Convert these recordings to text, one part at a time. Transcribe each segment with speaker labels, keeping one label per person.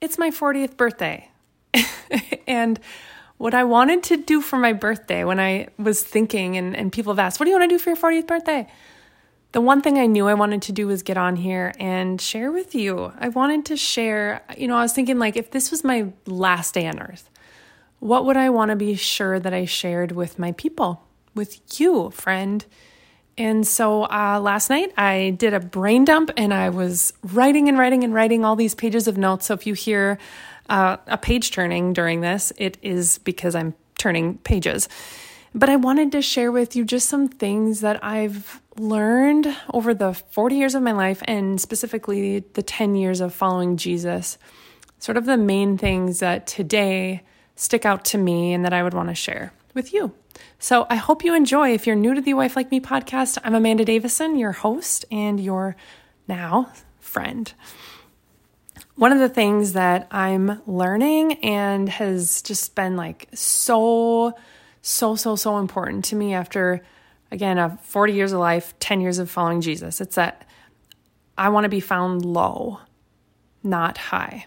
Speaker 1: it's my 40th birthday. and what I wanted to do for my birthday when I was thinking, and, and people have asked, What do you want to do for your 40th birthday? The one thing I knew I wanted to do was get on here and share with you. I wanted to share, you know, I was thinking, like, if this was my last day on earth, what would I want to be sure that I shared with my people, with you, friend? And so uh, last night I did a brain dump and I was writing and writing and writing all these pages of notes. So if you hear uh, a page turning during this, it is because I'm turning pages. But I wanted to share with you just some things that I've learned over the 40 years of my life and specifically the 10 years of following Jesus. Sort of the main things that today stick out to me and that I would want to share with you. So I hope you enjoy. If you're new to the Wife Like Me podcast, I'm Amanda Davison, your host and your now friend. One of the things that I'm learning and has just been like so, so, so, so important to me after, again, a 40 years of life, 10 years of following Jesus, it's that I want to be found low, not high.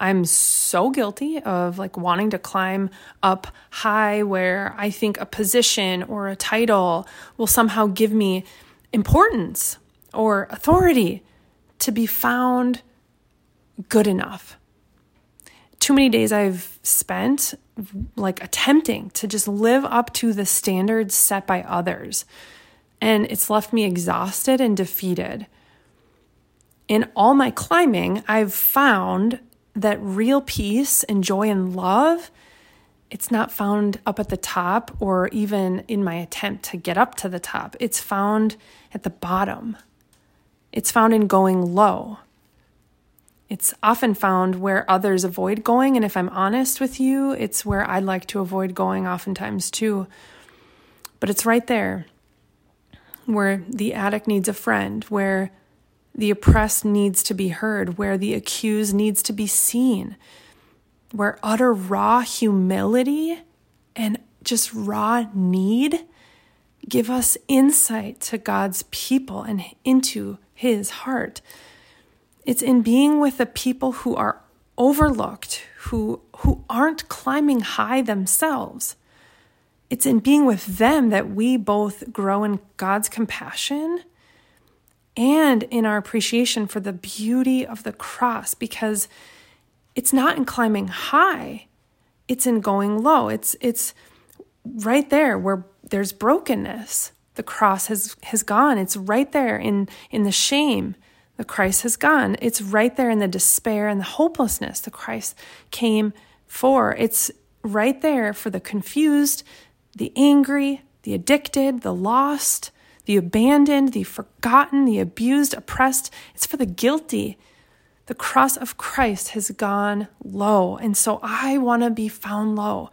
Speaker 1: I'm so guilty of like wanting to climb up high where I think a position or a title will somehow give me importance or authority to be found good enough. Too many days I've spent like attempting to just live up to the standards set by others. And it's left me exhausted and defeated. In all my climbing, I've found that real peace and joy and love it's not found up at the top or even in my attempt to get up to the top. It's found at the bottom. It's found in going low. It's often found where others avoid going. And if I'm honest with you, it's where I'd like to avoid going oftentimes too. But it's right there where the addict needs a friend, where the oppressed needs to be heard, where the accused needs to be seen, where utter raw humility and just raw need give us insight to God's people and into his heart. It's in being with the people who are overlooked, who, who aren't climbing high themselves. It's in being with them that we both grow in God's compassion and in our appreciation for the beauty of the cross because it's not in climbing high it's in going low. It's it's right there where there's brokenness. The cross has has gone. It's right there in in the shame the Christ has gone. It's right there in the despair and the hopelessness the Christ came for. It's right there for the confused the angry the addicted the lost the abandoned, the forgotten, the abused, oppressed. It's for the guilty. The cross of Christ has gone low. And so I want to be found low.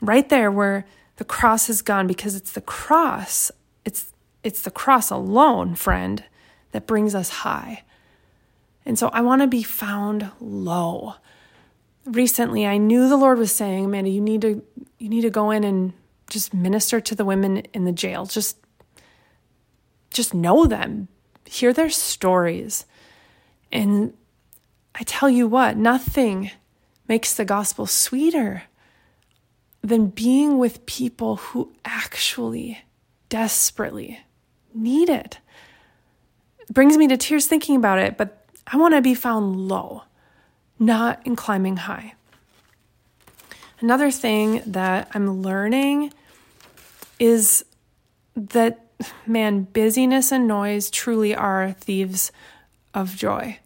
Speaker 1: Right there where the cross has gone because it's the cross. It's it's the cross alone, friend, that brings us high. And so I want to be found low. Recently, I knew the Lord was saying, Amanda, you need to you need to go in and just minister to the women in the jail. Just just know them, hear their stories. And I tell you what, nothing makes the gospel sweeter than being with people who actually desperately need it. it brings me to tears thinking about it, but I want to be found low, not in climbing high. Another thing that I'm learning is that man, busyness and noise truly are thieves of joy.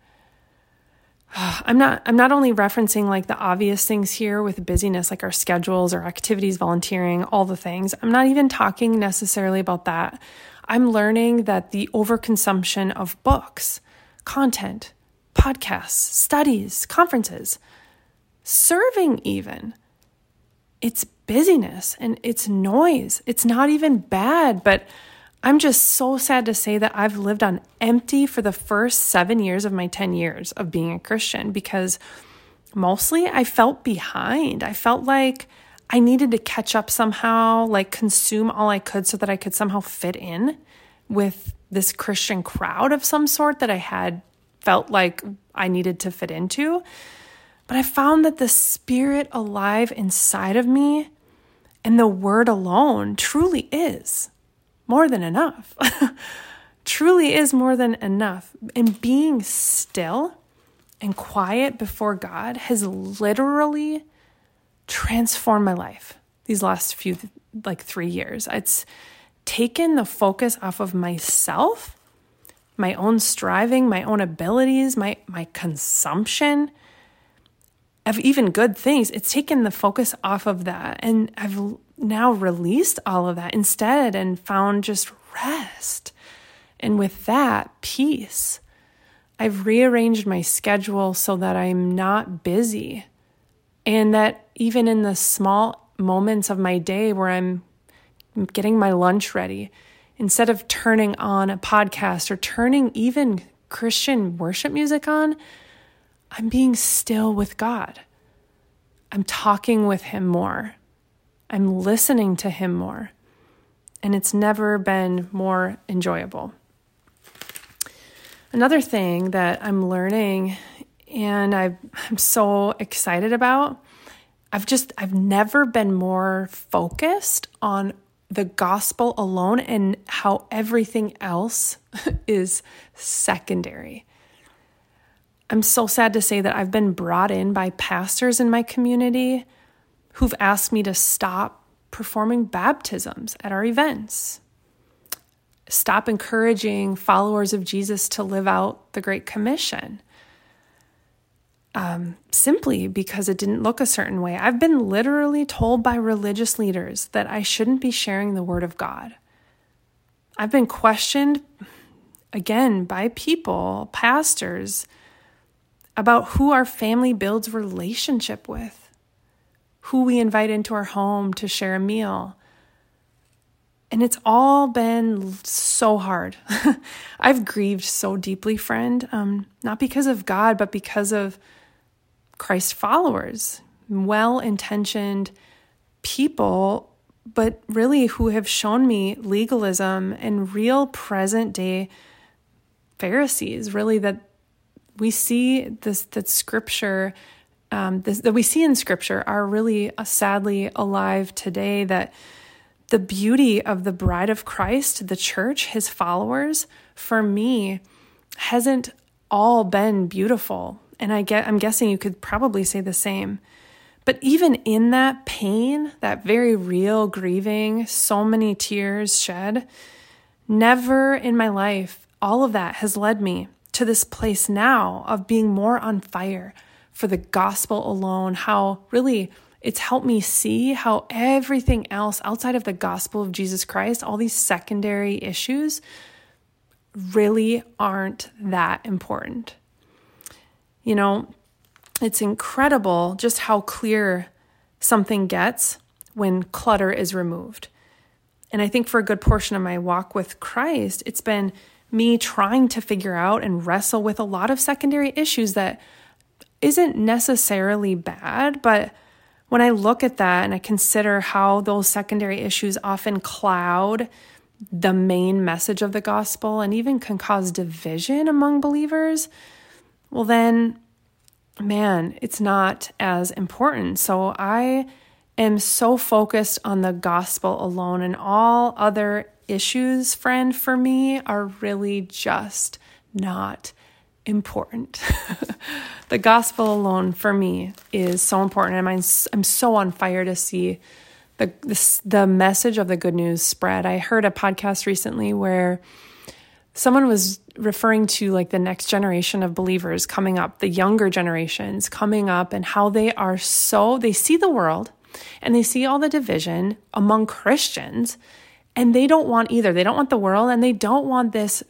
Speaker 1: I'm not I'm not only referencing like the obvious things here with busyness like our schedules or activities, volunteering, all the things. I'm not even talking necessarily about that. I'm learning that the overconsumption of books, content, podcasts, studies, conferences, serving even it's busyness and it's noise. It's not even bad, but I'm just so sad to say that I've lived on empty for the first seven years of my 10 years of being a Christian because mostly I felt behind. I felt like I needed to catch up somehow, like consume all I could so that I could somehow fit in with this Christian crowd of some sort that I had felt like I needed to fit into. But I found that the spirit alive inside of me and the word alone truly is more than enough. truly is more than enough. And being still and quiet before God has literally transformed my life these last few, like three years. It's taken the focus off of myself, my own striving, my own abilities, my, my consumption of even good things. It's taken the focus off of that. And I've now released all of that instead and found just rest. And with that, peace. I've rearranged my schedule so that I'm not busy. And that even in the small moments of my day where I'm getting my lunch ready, instead of turning on a podcast or turning even Christian worship music on, I'm being still with God. I'm talking with Him more. I'm listening to Him more. And it's never been more enjoyable. Another thing that I'm learning and i am so excited about, I've just, I've never been more focused on the gospel alone and how everything else is secondary. I'm so sad to say that I've been brought in by pastors in my community who've asked me to stop performing baptisms at our events, stop encouraging followers of Jesus to live out the Great Commission. Um, simply because it didn't look a certain way. I've been literally told by religious leaders that I shouldn't be sharing the Word of God. I've been questioned again by people, pastors, about who our family builds relationship with, who we invite into our home to share a meal. And it's all been so hard. I've grieved so deeply, friend, um, not because of God, but because of Christ followers, well intentioned people, but really who have shown me legalism and real present day Pharisees, really that we see this that scripture um, this, that we see in scripture are really uh, sadly alive today that the beauty of the bride of Christ, the church, his followers, for me, hasn't all been beautiful. And I get I'm guessing you could probably say the same. But even in that pain, that very real grieving, so many tears shed, never in my life all of that has led me to this place now of being more on fire for the gospel alone, how really it's helped me see how everything else outside of the gospel of Jesus Christ, all these secondary issues, really aren't that important. You know, it's incredible just how clear something gets when clutter is removed. And I think for a good portion of my walk with Christ, it's been me trying to figure out and wrestle with a lot of secondary issues that isn't necessarily bad, but when I look at that and I consider how those secondary issues often cloud the main message of the gospel and even can cause division among believers, well, then, man, it's not as important. So I am so focused on the gospel alone, and all other issues, friend, for me are really just not important. the gospel alone for me is so important. I'm, I'm so on fire to see the, the, the message of the good news spread. I heard a podcast recently where someone was referring to like the next generation of believers coming up, the younger generations coming up, and how they are so, they see the world and they see all the division among Christians and they don't want either. They don't want the world, and they don't want this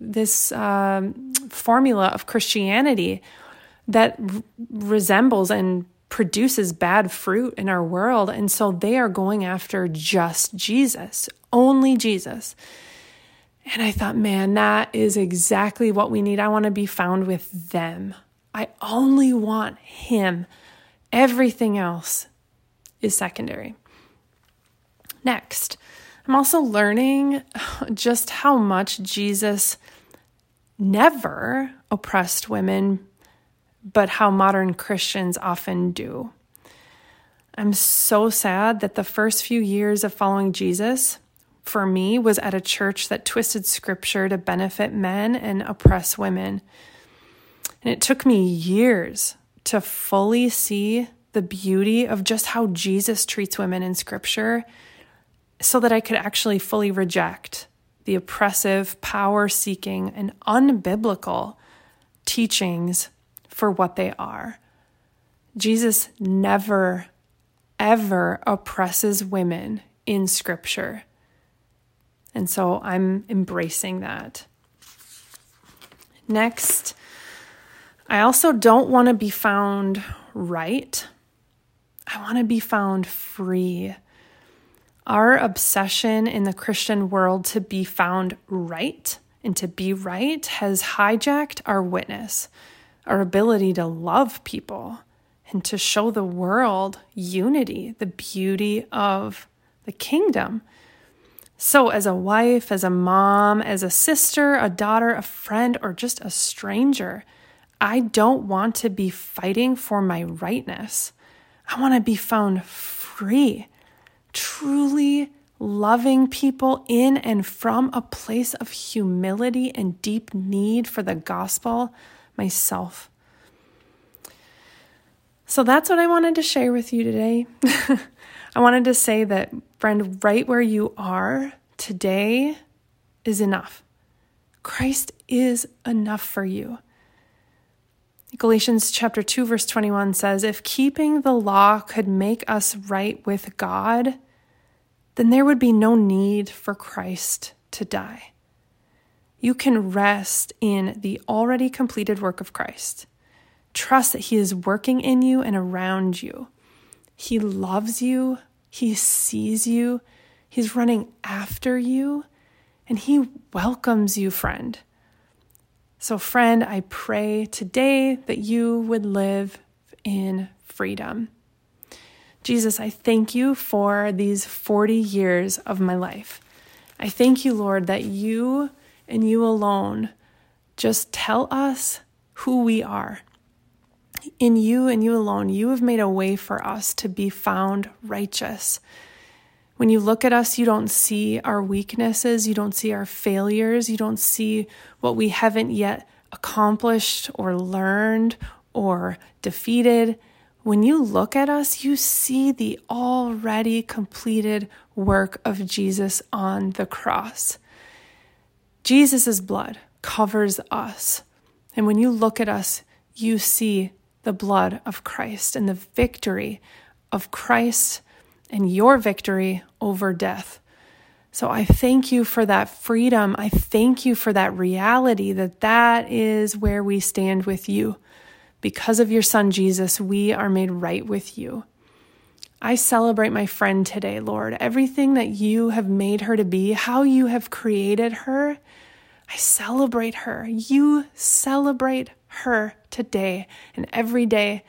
Speaker 1: this um, formula of Christianity that r- resembles and produces bad fruit in our world. And so they are going after just Jesus, only Jesus. And I thought, man, that is exactly what we need. I want to be found with them. I only want Him. Everything else is secondary. Next, I'm also learning just how much Jesus never oppressed women, but how modern Christians often do. I'm so sad that the first few years of following Jesus for me was at a church that twisted scripture to benefit men and oppress women. And it took me years to fully see the beauty of just how Jesus treats women in scripture so that I could actually fully reject the oppressive, power seeking, and unbiblical teachings for what they are. Jesus never, ever oppresses women in scripture. And so I'm embracing that. Next, I also don't want to be found right. I want to be found free. Our obsession in the Christian world to be found right and to be right has hijacked our witness, our ability to love people and to show the world unity, the beauty of the kingdom. So, as a wife, as a mom, as a sister, a daughter, a friend, or just a stranger, I don't want to be fighting for my rightness. I want to be found free, truly loving people in and from a place of humility and deep need for the gospel myself. So that's what I wanted to share with you today. I wanted to say that, friend, right where you are today is enough. Christ is enough for you. Galatians chapter 2 verse 21 says, "If keeping the law could make us right with God, then there would be no need for Christ to die." You can rest in the already completed work of Christ. Trust that He is working in you and around you. He loves you, He sees you, He's running after you, and He welcomes you, friend. So, friend, I pray today that you would live in freedom. Jesus, I thank you for these 40 years of my life. I thank you, Lord, that you and you alone just tell us who we are. In you and you alone, you have made a way for us to be found righteous. When you look at us, you don't see our weaknesses, you don't see our failures, you don't see what we haven't yet accomplished or learned or defeated. When you look at us, you see the already completed work of Jesus on the cross. Jesus' blood covers us. And when you look at us, you see the blood of Christ and the victory of Christ and your victory over death. So I thank you for that freedom. I thank you for that reality that that is where we stand with you. Because of your son Jesus, we are made right with you. I celebrate my friend today, Lord. Everything that you have made her to be, how you have created her, I celebrate her. You celebrate her today and every day.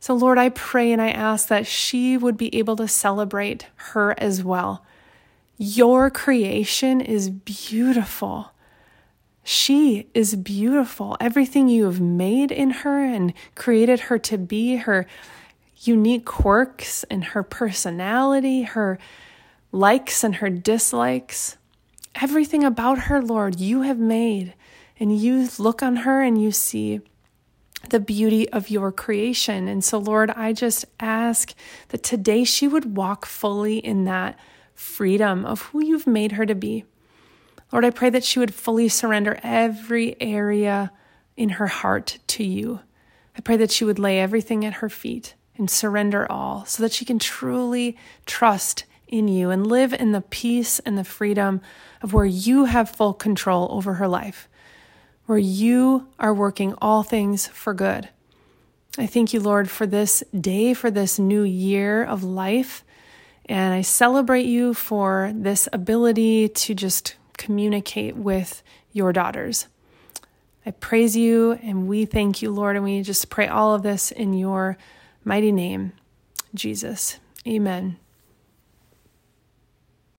Speaker 1: So, Lord, I pray and I ask that she would be able to celebrate her as well. Your creation is beautiful. She is beautiful. Everything you have made in her and created her to be, her unique quirks and her personality, her likes and her dislikes, everything about her, Lord, you have made. And you look on her and you see the beauty of your creation. And so, Lord, I just ask that today she would walk fully in that freedom of who you've made her to be. Lord, I pray that she would fully surrender every area in her heart to you. I pray that she would lay everything at her feet and surrender all so that she can truly trust in you and live in the peace and the freedom of where you have full control over her life where you are working all things for good. I thank you, Lord, for this day, for this new year of life. And I celebrate you for this ability to just communicate with your daughters. I praise you and we thank you, Lord, and we just pray all of this in your mighty name, Jesus. Amen.